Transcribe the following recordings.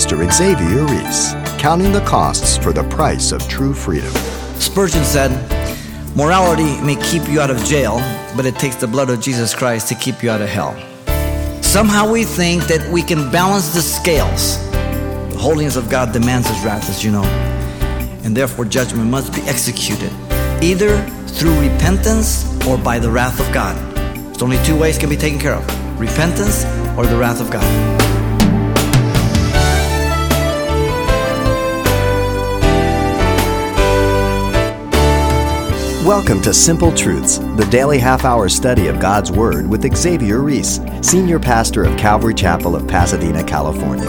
Pastor Xavier Ries, counting the costs for the price of true freedom. Spurgeon said, Morality may keep you out of jail, but it takes the blood of Jesus Christ to keep you out of hell. Somehow we think that we can balance the scales. The holiness of God demands his wrath, as you know, and therefore judgment must be executed, either through repentance or by the wrath of God. There's only two ways can be taken care of repentance or the wrath of God. Welcome to Simple Truths, the daily half hour study of God's Word with Xavier Ries, Senior Pastor of Calvary Chapel of Pasadena, California.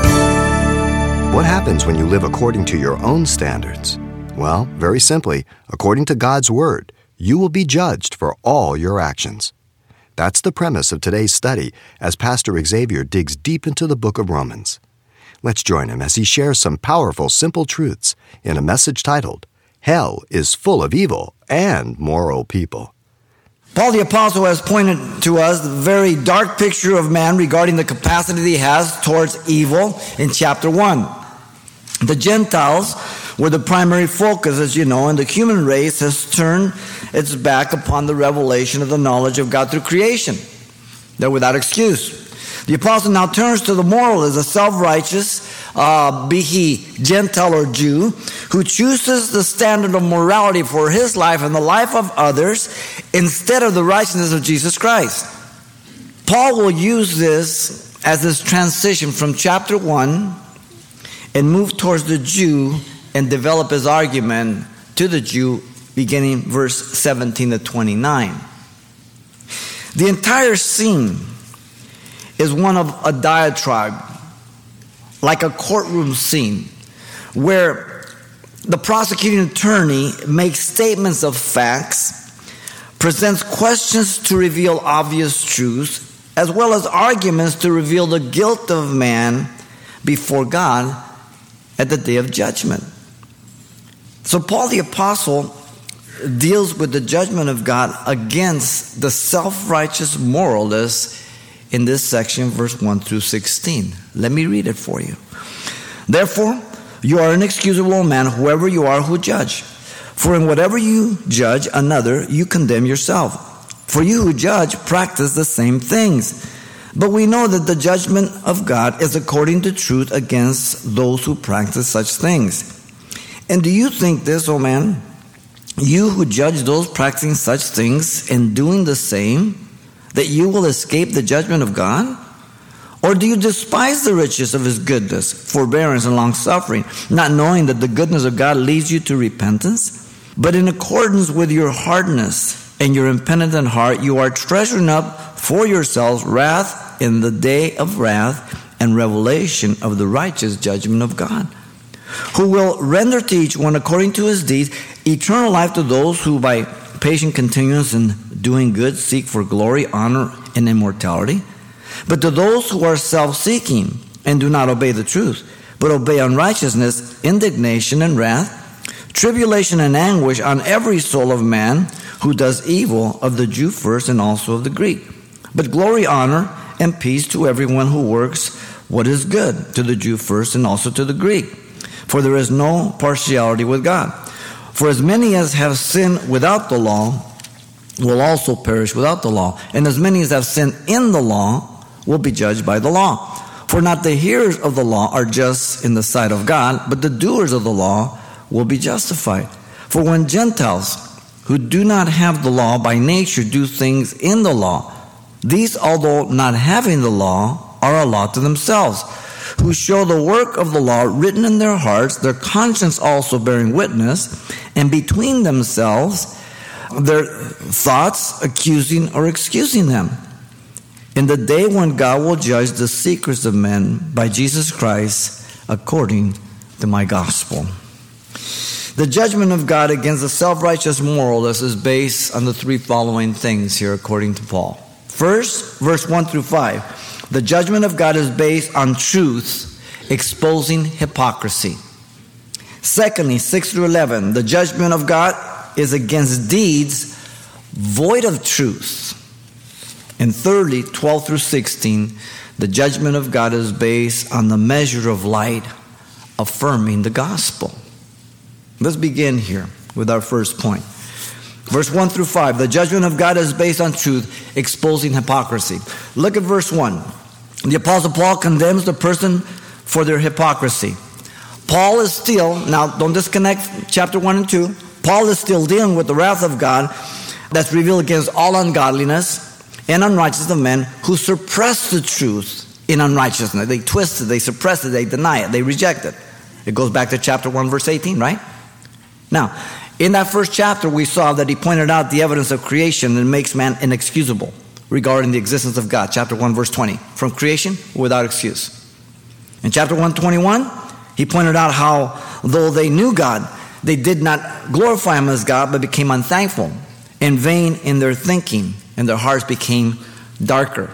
What happens when you live according to your own standards? Well, very simply, according to God's Word, you will be judged for all your actions. That's the premise of today's study as Pastor Xavier digs deep into the book of Romans. Let's join him as he shares some powerful, simple truths in a message titled, Hell is full of evil and moral people. Paul the Apostle has pointed to us the very dark picture of man regarding the capacity he has towards evil in chapter 1. The Gentiles were the primary focus, as you know, and the human race has turned its back upon the revelation of the knowledge of God through creation. They're without excuse. The apostle now turns to the moral as a self righteous, uh, be he Gentile or Jew, who chooses the standard of morality for his life and the life of others instead of the righteousness of Jesus Christ. Paul will use this as this transition from chapter 1 and move towards the Jew and develop his argument to the Jew beginning verse 17 to 29. The entire scene is one of a diatribe, like a courtroom scene, where the prosecuting attorney makes statements of facts, presents questions to reveal obvious truths, as well as arguments to reveal the guilt of man before God at the day of judgment. So, Paul the Apostle deals with the judgment of God against the self righteous moralists in this section, verse 1 through 16. Let me read it for you. Therefore, you are inexcusable man, whoever you are who judge. For in whatever you judge another, you condemn yourself. For you who judge practice the same things. But we know that the judgment of God is according to truth against those who practice such things. And do you think this, O oh man? You who judge those practicing such things and doing the same, that you will escape the judgment of God? Or do you despise the riches of his goodness, forbearance, and long suffering, not knowing that the goodness of God leads you to repentance? But in accordance with your hardness and your impenitent heart, you are treasuring up for yourselves wrath in the day of wrath and revelation of the righteous judgment of God, who will render to each one according to his deeds eternal life to those who by patient continuance in doing good seek for glory, honor, and immortality. But to those who are self seeking and do not obey the truth, but obey unrighteousness, indignation, and wrath, tribulation and anguish on every soul of man who does evil, of the Jew first and also of the Greek. But glory, honor, and peace to everyone who works what is good, to the Jew first and also to the Greek. For there is no partiality with God. For as many as have sinned without the law will also perish without the law, and as many as have sinned in the law will be judged by the law. For not the hearers of the law are just in the sight of God, but the doers of the law will be justified. For when Gentiles who do not have the law by nature do things in the law, these, although not having the law, are a law to themselves who show the work of the law written in their hearts, their conscience also bearing witness, and between themselves their thoughts accusing or excusing them. In the day when God will judge the secrets of men by Jesus Christ according to my gospel. The judgment of God against the self righteous moralist is based on the three following things here, according to Paul. First, verse 1 through 5. The judgment of God is based on truth, exposing hypocrisy. Secondly, 6 through 11, the judgment of God is against deeds void of truth. And thirdly, 12 through 16, the judgment of God is based on the measure of light affirming the gospel. Let's begin here with our first point. Verse 1 through 5 The judgment of God is based on truth, exposing hypocrisy. Look at verse 1. The Apostle Paul condemns the person for their hypocrisy. Paul is still, now don't disconnect chapter 1 and 2. Paul is still dealing with the wrath of God that's revealed against all ungodliness and unrighteousness of men who suppress the truth in unrighteousness. They twist it, they suppress it, they deny it, they reject it. It goes back to chapter 1, verse 18, right? Now, in that first chapter, we saw that he pointed out the evidence of creation that makes man inexcusable regarding the existence of God. Chapter 1, verse 20. From creation, without excuse. In chapter 121, he pointed out how, though they knew God, they did not glorify him as God, but became unthankful and vain in their thinking, and their hearts became darker.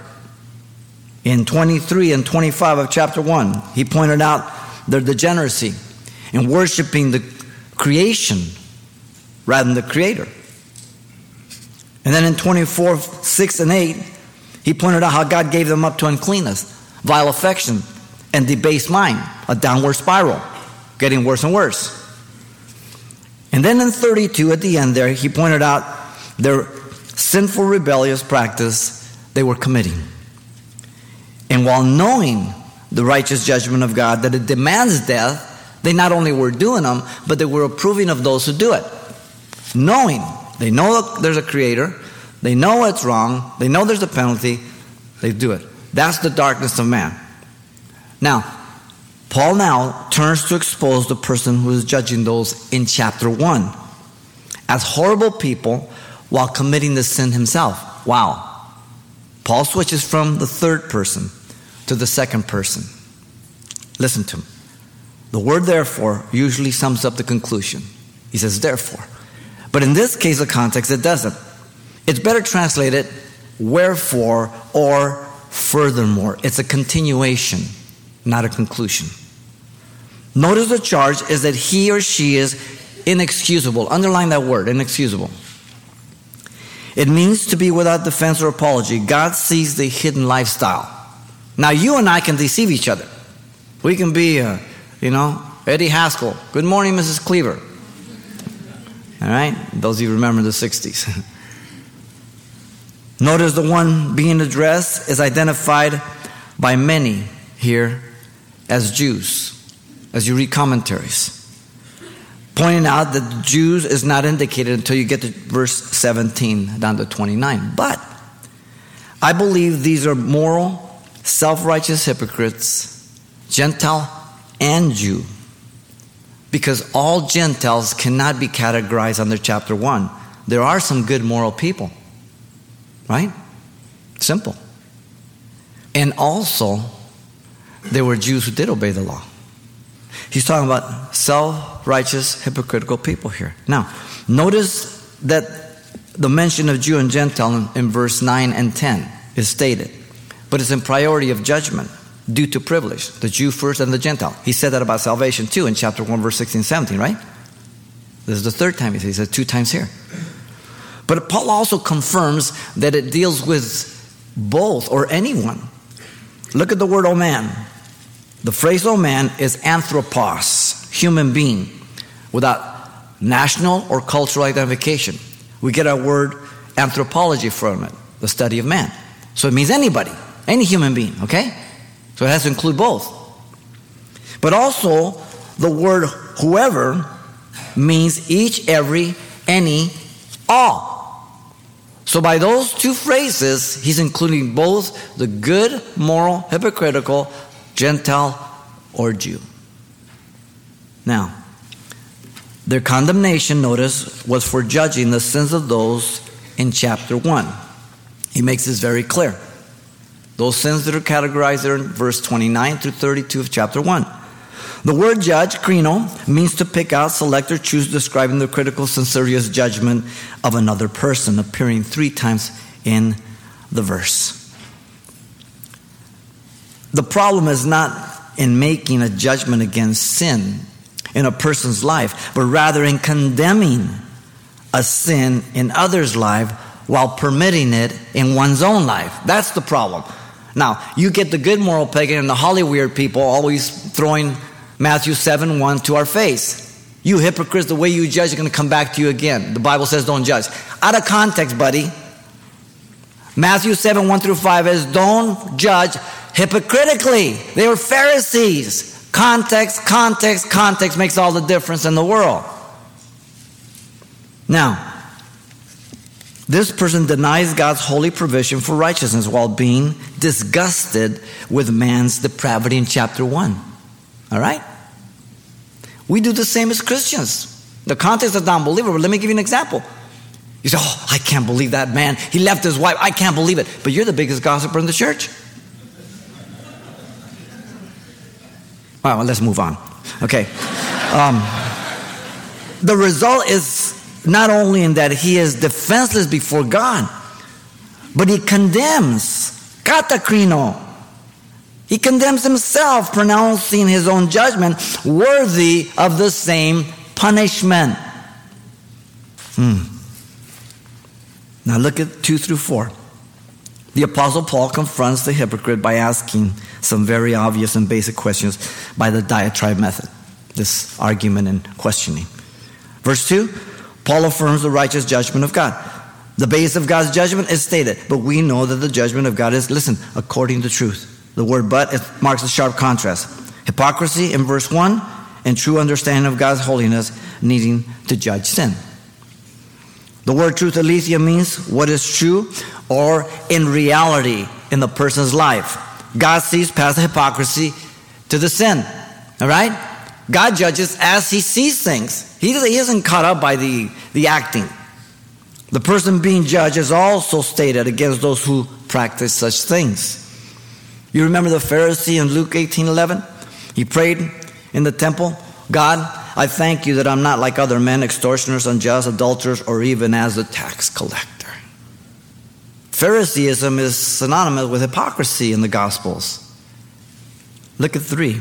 In 23 and 25 of chapter 1, he pointed out their degeneracy in worshiping the creation rather than the creator. And then in 24, 6 and 8, he pointed out how God gave them up to uncleanness, vile affection, and debased mind, a downward spiral, getting worse and worse. And then in 32, at the end there, he pointed out their sinful, rebellious practice they were committing. And while knowing the righteous judgment of God, that it demands death, they not only were doing them, but they were approving of those who do it. Knowing, they know there's a creator, they know it's wrong, they know there's a penalty, they do it. That's the darkness of man. Now, Paul now turns to expose the person who is judging those in chapter 1 as horrible people while committing the sin himself. Wow. Paul switches from the third person to the second person. Listen to him. The word therefore usually sums up the conclusion. He says, therefore. But in this case of context, it doesn't. It's better translated wherefore or furthermore. It's a continuation, not a conclusion. Notice the charge is that he or she is inexcusable. Underline that word, inexcusable. It means to be without defense or apology. God sees the hidden lifestyle. Now, you and I can deceive each other. We can be, uh, you know, Eddie Haskell. Good morning, Mrs. Cleaver. All right? Those of you remember the 60s. Notice the one being addressed is identified by many here as Jews, as you read commentaries, pointing out that the Jews is not indicated until you get to verse 17 down to 29. But I believe these are moral, self righteous hypocrites, Gentile and Jew because all Gentiles cannot be categorized under chapter 1. There are some good moral people, right? Simple. And also, there were Jews who did obey the law. He's talking about self righteous, hypocritical people here. Now, notice that the mention of Jew and Gentile in, in verse 9 and 10 is stated, but it's in priority of judgment due to privilege, the Jew first and the Gentile. He said that about salvation too in chapter 1, verse 16 17, right? This is the third time he says it two times here. But Paul also confirms that it deals with both or anyone. Look at the word, oh man. The phrase, oh man, is anthropos, human being, without national or cultural identification. We get our word anthropology from it, the study of man. So it means anybody, any human being, okay? So it has to include both. But also, the word whoever means each, every, any, all. So by those two phrases, he's including both the good, moral, hypocritical, Gentile, or Jew. Now, their condemnation, notice, was for judging the sins of those in chapter 1. He makes this very clear. Those sins that are categorized there in verse 29 through 32 of chapter 1. The word judge, krino, means to pick out, select, or choose, describing the critical, censorious judgment of another person, appearing three times in the verse. The problem is not in making a judgment against sin in a person's life, but rather in condemning a sin in others' life while permitting it in one's own life. That's the problem. Now, you get the good moral pagan and the Hollywood people always throwing Matthew 7 1 to our face. You hypocrites, the way you judge is going to come back to you again. The Bible says don't judge. Out of context, buddy. Matthew 7 1 through 5 is don't judge hypocritically. They were Pharisees. Context, context, context makes all the difference in the world. Now, this person denies God's holy provision for righteousness while being disgusted with man's depravity in chapter 1. All right? We do the same as Christians. The context is unbelievable. Let me give you an example. You say, Oh, I can't believe that man. He left his wife. I can't believe it. But you're the biggest gossiper in the church. All right, well, let's move on. Okay. Um, the result is not only in that he is defenseless before God, but he condemns. Katakrino. He condemns himself, pronouncing his own judgment worthy of the same punishment. Hmm. Now look at 2 through 4. The Apostle Paul confronts the hypocrite by asking some very obvious and basic questions by the diatribe method, this argument and questioning. Verse 2 Paul affirms the righteous judgment of God. The base of God's judgment is stated, but we know that the judgment of God is, listen, according to truth. The word but marks a sharp contrast. Hypocrisy in verse 1 and true understanding of God's holiness needing to judge sin. The word truth, aletheia, means what is true or in reality in the person's life. God sees past the hypocrisy to the sin. All right? God judges as he sees things. He, isn't caught up by the, the acting. The person being judged is also stated against those who practice such things. You remember the Pharisee in Luke 18 11? He prayed in the temple God, I thank you that I'm not like other men, extortioners, unjust, adulterers, or even as a tax collector. Phariseeism is synonymous with hypocrisy in the Gospels. Look at three.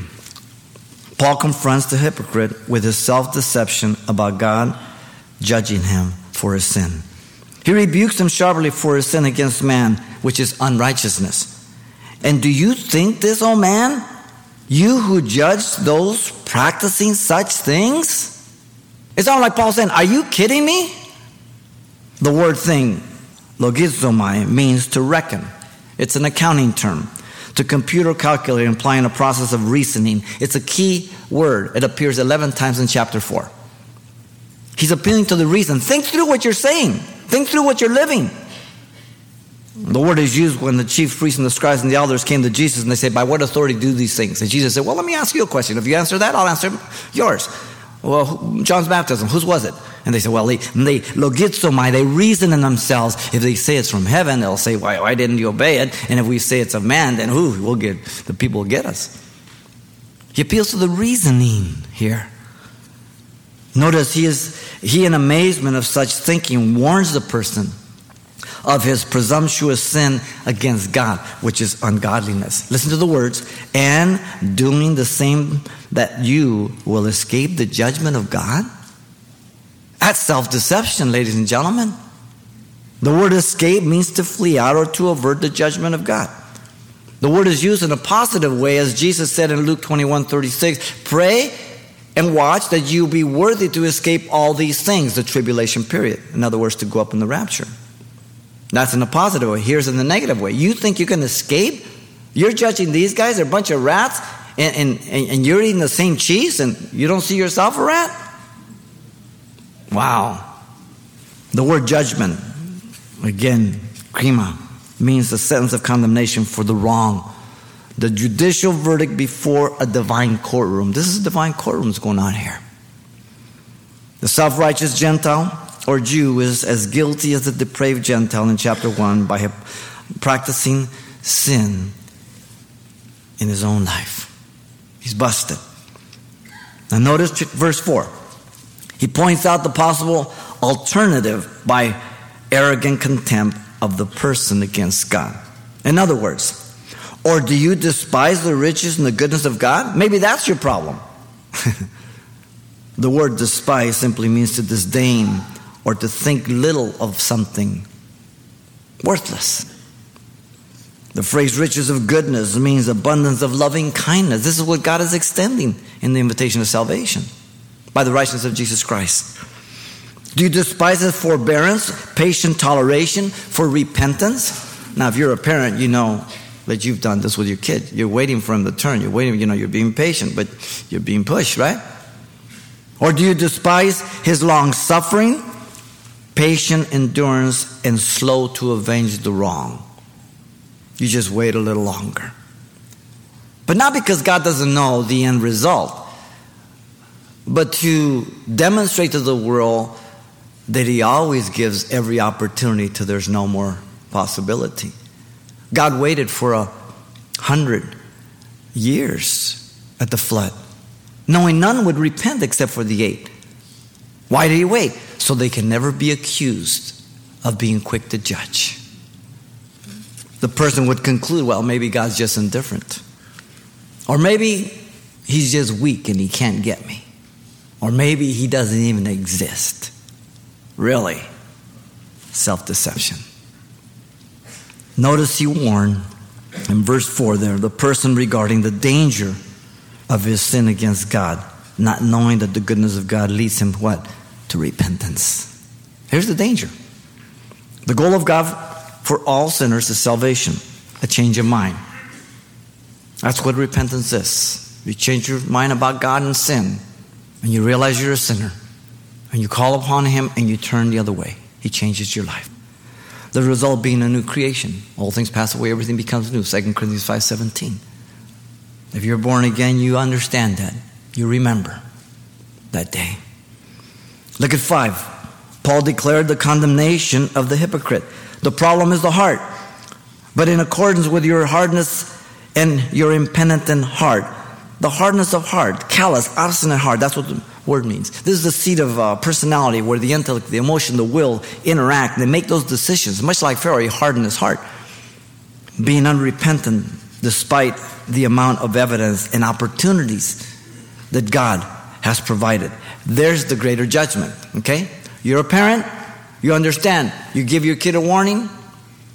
Paul confronts the hypocrite with his self deception about God judging him for his sin. He rebukes him sharply for his sin against man, which is unrighteousness. And do you think this, oh man, you who judge those practicing such things? It's not like Paul saying, Are you kidding me? The word thing, logizomai, means to reckon. It's an accounting term to compute or calculate, implying a process of reasoning. It's a key word. It appears 11 times in chapter 4. He's appealing to the reason. Think through what you're saying, think through what you're living. The word is used when the chief priests and the scribes and the elders came to Jesus and they said, By what authority do these things? And Jesus said, Well, let me ask you a question. If you answer that, I'll answer yours. Well, John's baptism, whose was it? And they say, well, they, they logizomai, they reason in themselves. If they say it's from heaven, they'll say, why, why didn't you obey it? And if we say it's of man, then who will get, the people will get us. He appeals to the reasoning here. Notice he is, he in amazement of such thinking warns the person of his presumptuous sin against God, which is ungodliness. Listen to the words, and doing the same that you will escape the judgment of God? That's self deception, ladies and gentlemen. The word escape means to flee out or to avert the judgment of God. The word is used in a positive way, as Jesus said in Luke 21 36 pray and watch that you be worthy to escape all these things, the tribulation period. In other words, to go up in the rapture. That's in a positive way. Here's in the negative way. You think you can escape? You're judging these guys, they're a bunch of rats, and, and, and you're eating the same cheese, and you don't see yourself a rat? Wow. The word judgment, again, krima, means the sentence of condemnation for the wrong. The judicial verdict before a divine courtroom. This is a divine courtroom that's going on here. The self righteous Gentile or Jew is as guilty as the depraved Gentile in chapter 1 by practicing sin in his own life. He's busted. Now, notice verse 4. He points out the possible alternative by arrogant contempt of the person against God. In other words, or do you despise the riches and the goodness of God? Maybe that's your problem. the word despise simply means to disdain or to think little of something worthless. The phrase riches of goodness means abundance of loving kindness. This is what God is extending in the invitation of salvation by the righteousness of Jesus Christ. Do you despise his forbearance, patient toleration for repentance? Now, if you're a parent, you know that you've done this with your kid. You're waiting for him to turn. You're waiting, you know, you're being patient, but you're being pushed, right? Or do you despise his long suffering, patient endurance, and slow to avenge the wrong? You just wait a little longer. But not because God doesn't know the end result, but to demonstrate to the world that He always gives every opportunity till there's no more possibility. God waited for a hundred years at the flood, knowing none would repent except for the eight. Why did He wait? So they can never be accused of being quick to judge the person would conclude, well, maybe God's just indifferent. Or maybe he's just weak and he can't get me. Or maybe he doesn't even exist. Really, self deception. Notice he warned in verse 4 there the person regarding the danger of his sin against God, not knowing that the goodness of God leads him what? To repentance. Here's the danger. The goal of God for all sinners is salvation, a change of mind. That's what repentance is. You change your mind about God and sin, and you realize you're a sinner, and you call upon Him and you turn the other way. He changes your life. The result being a new creation. All things pass away, everything becomes new. 2 Corinthians 5:17. If you're born again, you understand that. You remember that day. Look at 5. Paul declared the condemnation of the hypocrite. The problem is the heart. But in accordance with your hardness and your impenitent heart, the hardness of heart, callous, obstinate heart, that's what the word means. This is the seat of uh, personality where the intellect, the emotion, the will interact. They make those decisions, much like Pharaoh, he hardened his heart. Being unrepentant despite the amount of evidence and opportunities that God has provided. There's the greater judgment, okay? You're a parent, you understand. You give your kid a warning,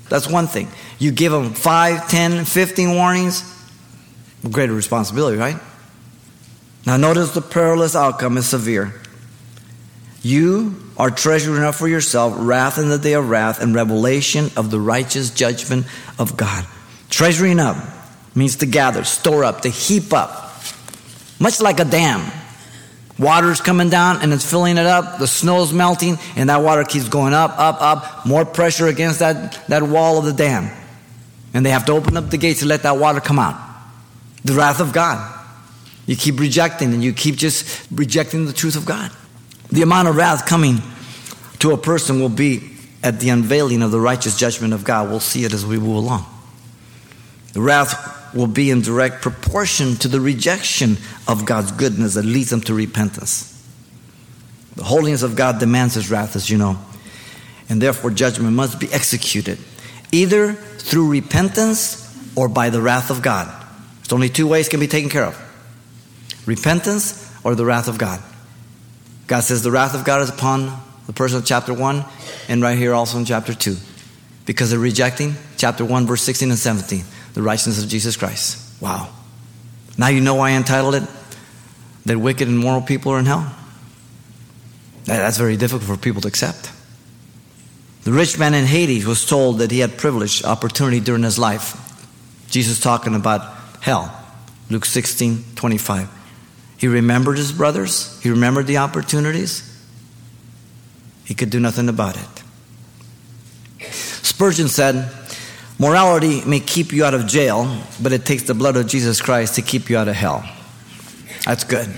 that's one thing. You give them 5, 10, 15 warnings, greater responsibility, right? Now, notice the perilous outcome is severe. You are treasuring up for yourself wrath in the day of wrath and revelation of the righteous judgment of God. Treasuring up means to gather, store up, to heap up, much like a dam. Water's coming down and it's filling it up. The snow's melting and that water keeps going up, up, up. More pressure against that, that wall of the dam. And they have to open up the gates to let that water come out. The wrath of God. You keep rejecting and you keep just rejecting the truth of God. The amount of wrath coming to a person will be at the unveiling of the righteous judgment of God. We'll see it as we move along. The wrath will be in direct proportion to the rejection of God's goodness that leads them to repentance. The holiness of God demands his wrath, as you know, and therefore judgment must be executed either through repentance or by the wrath of God. There's only two ways can be taken care of repentance or the wrath of God. God says the wrath of God is upon the person of chapter 1 and right here also in chapter 2 because they're rejecting chapter 1 verse 16 and 17 the righteousness of Jesus Christ. Wow. Now you know why I entitled it that wicked and moral people are in hell? That's very difficult for people to accept. The rich man in Hades was told that he had privilege, opportunity during his life. Jesus talking about hell. Luke 16, 25. He remembered his brothers, he remembered the opportunities. He could do nothing about it. Spurgeon said, Morality may keep you out of jail, but it takes the blood of Jesus Christ to keep you out of hell. That's good.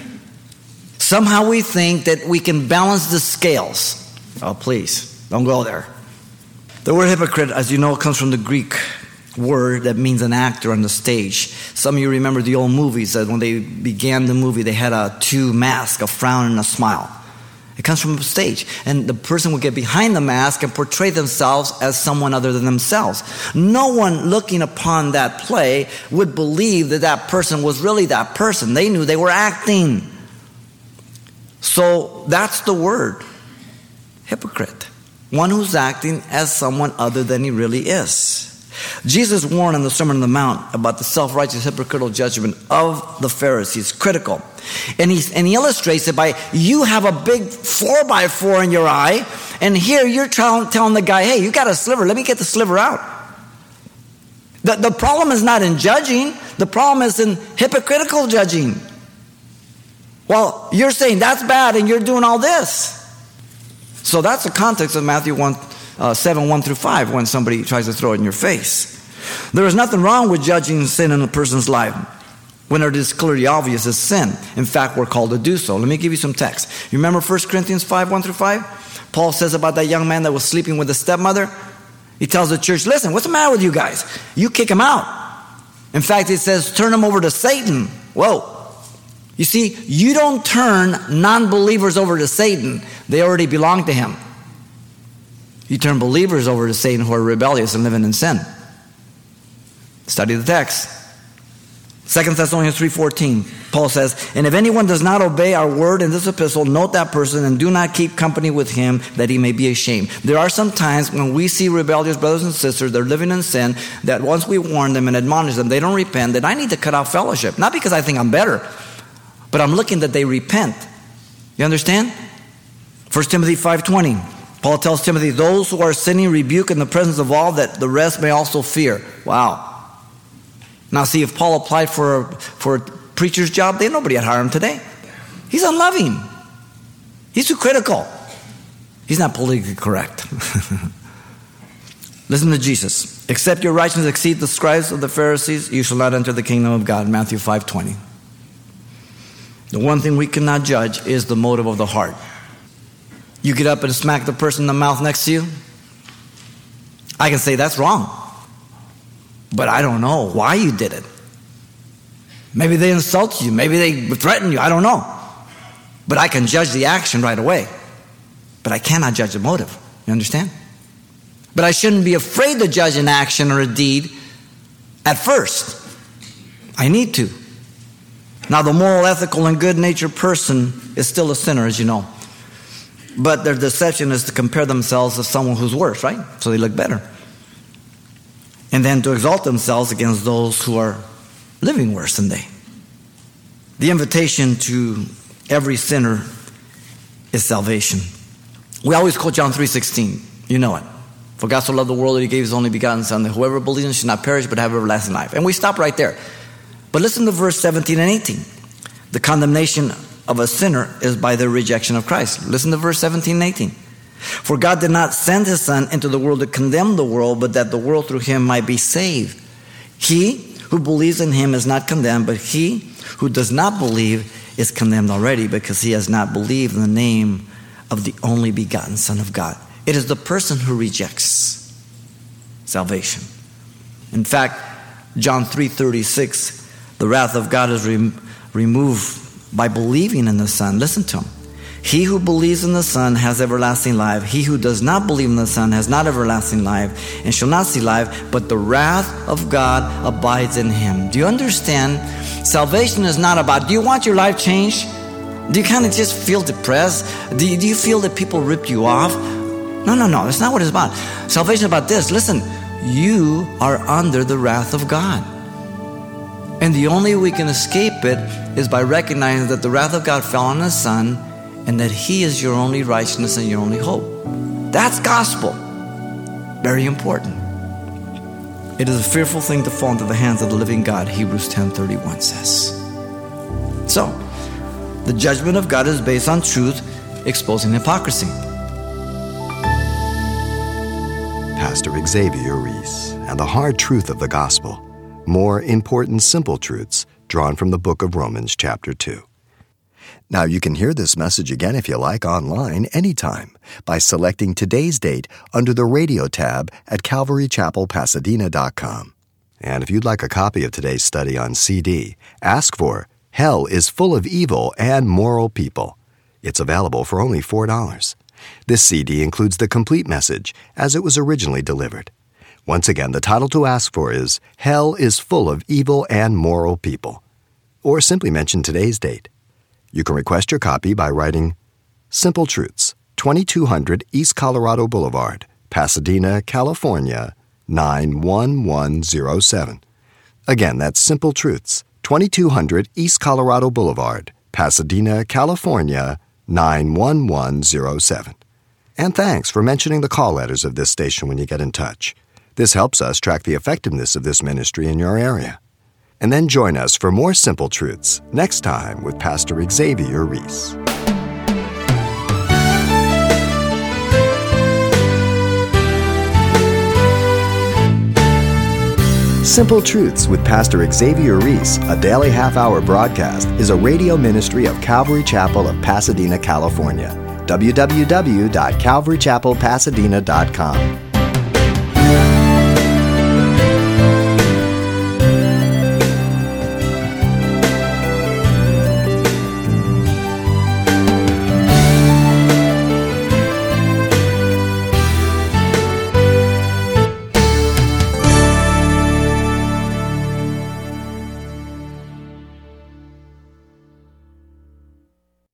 Somehow we think that we can balance the scales. Oh, please, don't go there. The word hypocrite, as you know, comes from the Greek word that means an actor on the stage. Some of you remember the old movies that when they began the movie, they had a two mask, a frown and a smile. It comes from a stage. And the person would get behind the mask and portray themselves as someone other than themselves. No one looking upon that play would believe that that person was really that person. They knew they were acting. So that's the word hypocrite. One who's acting as someone other than he really is. Jesus warned in the Sermon on the Mount about the self righteous, hypocritical judgment of the Pharisees, critical. And he, and he illustrates it by you have a big four by four in your eye, and here you're telling, the guy, hey, you got a sliver, let me get the sliver out. The, the problem is not in judging, the problem is in hypocritical judging. Well, you're saying that's bad and you're doing all this. So that's the context of Matthew 1, uh, 7 1 through 5 when somebody tries to throw it in your face. There is nothing wrong with judging sin in a person's life when it is clearly obvious as sin. In fact, we're called to do so. Let me give you some text. You remember 1 Corinthians 5 1 through 5? Paul says about that young man that was sleeping with a stepmother. He tells the church, listen, what's the matter with you guys? You kick him out. In fact, he says, turn him over to Satan. Whoa. You see, you don't turn non believers over to Satan, they already belong to him. You turn believers over to Satan who are rebellious and living in sin. Study the text. 2 Thessalonians 3:14 Paul says, "And if anyone does not obey our word in this epistle, note that person and do not keep company with him that he may be ashamed." There are some times when we see rebellious brothers and sisters, they're living in sin, that once we warn them and admonish them, they don't repent, then I need to cut off fellowship. Not because I think I'm better, but I'm looking that they repent. You understand? 1 Timothy 5:20. Paul tells Timothy, "Those who are sinning rebuke in the presence of all that the rest may also fear." Wow. Now see if Paul applied for a, for a preacher's job, then nobody had hired him today. He's unloving. He's too critical. He's not politically correct. Listen to Jesus. Except your righteousness exceed the scribes of the Pharisees, you shall not enter the kingdom of God. Matthew 5:20. The one thing we cannot judge is the motive of the heart. You get up and smack the person in the mouth next to you. I can say that's wrong. But I don't know why you did it. Maybe they insulted you. Maybe they threatened you. I don't know. But I can judge the action right away. But I cannot judge the motive. You understand? But I shouldn't be afraid to judge an action or a deed at first. I need to. Now, the moral, ethical, and good natured person is still a sinner, as you know. But their deception is to compare themselves to someone who's worse, right? So they look better. And then to exalt themselves against those who are living worse than they. The invitation to every sinner is salvation. We always quote John 3:16. You know it. For God so loved the world that he gave his only begotten Son, that whoever believes in him should not perish but have everlasting life. And we stop right there. But listen to verse 17 and 18. The condemnation of a sinner is by the rejection of Christ. Listen to verse 17 and 18. For God did not send his Son into the world to condemn the world, but that the world through him might be saved. He who believes in him is not condemned, but he who does not believe is condemned already because he has not believed in the name of the only begotten Son of God. It is the person who rejects salvation. In fact, John 3:36 the wrath of God is re- removed by believing in the Son. Listen to him. He who believes in the Son has everlasting life. He who does not believe in the Son has not everlasting life and shall not see life, but the wrath of God abides in him. Do you understand? Salvation is not about, do you want your life changed? Do you kind of just feel depressed? Do you, do you feel that people ripped you off? No, no, no. That's not what it's about. Salvation is about this. Listen, you are under the wrath of God. And the only way we can escape it is by recognizing that the wrath of God fell on His Son and that He is your only righteousness and your only hope. That's gospel. Very important. It is a fearful thing to fall into the hands of the living God, Hebrews 10:31 says. So, the judgment of God is based on truth, exposing hypocrisy. Pastor Xavier Ries and the hard truth of the gospel more important simple truths drawn from the book of Romans, chapter 2. Now, you can hear this message again if you like online anytime by selecting today's date under the radio tab at calvarychapelpasadena.com. And if you'd like a copy of today's study on CD, ask for Hell is Full of Evil and Moral People. It's available for only $4. This CD includes the complete message as it was originally delivered. Once again, the title to ask for is Hell is Full of Evil and Moral People. Or simply mention today's date. You can request your copy by writing Simple Truths, 2200 East Colorado Boulevard, Pasadena, California, 91107. Again, that's Simple Truths, 2200 East Colorado Boulevard, Pasadena, California, 91107. And thanks for mentioning the call letters of this station when you get in touch. This helps us track the effectiveness of this ministry in your area. And then join us for more Simple Truths next time with Pastor Xavier Ries. Simple Truths with Pastor Xavier Ries, a daily half hour broadcast, is a radio ministry of Calvary Chapel of Pasadena, California. www.calvarychapelpasadena.com.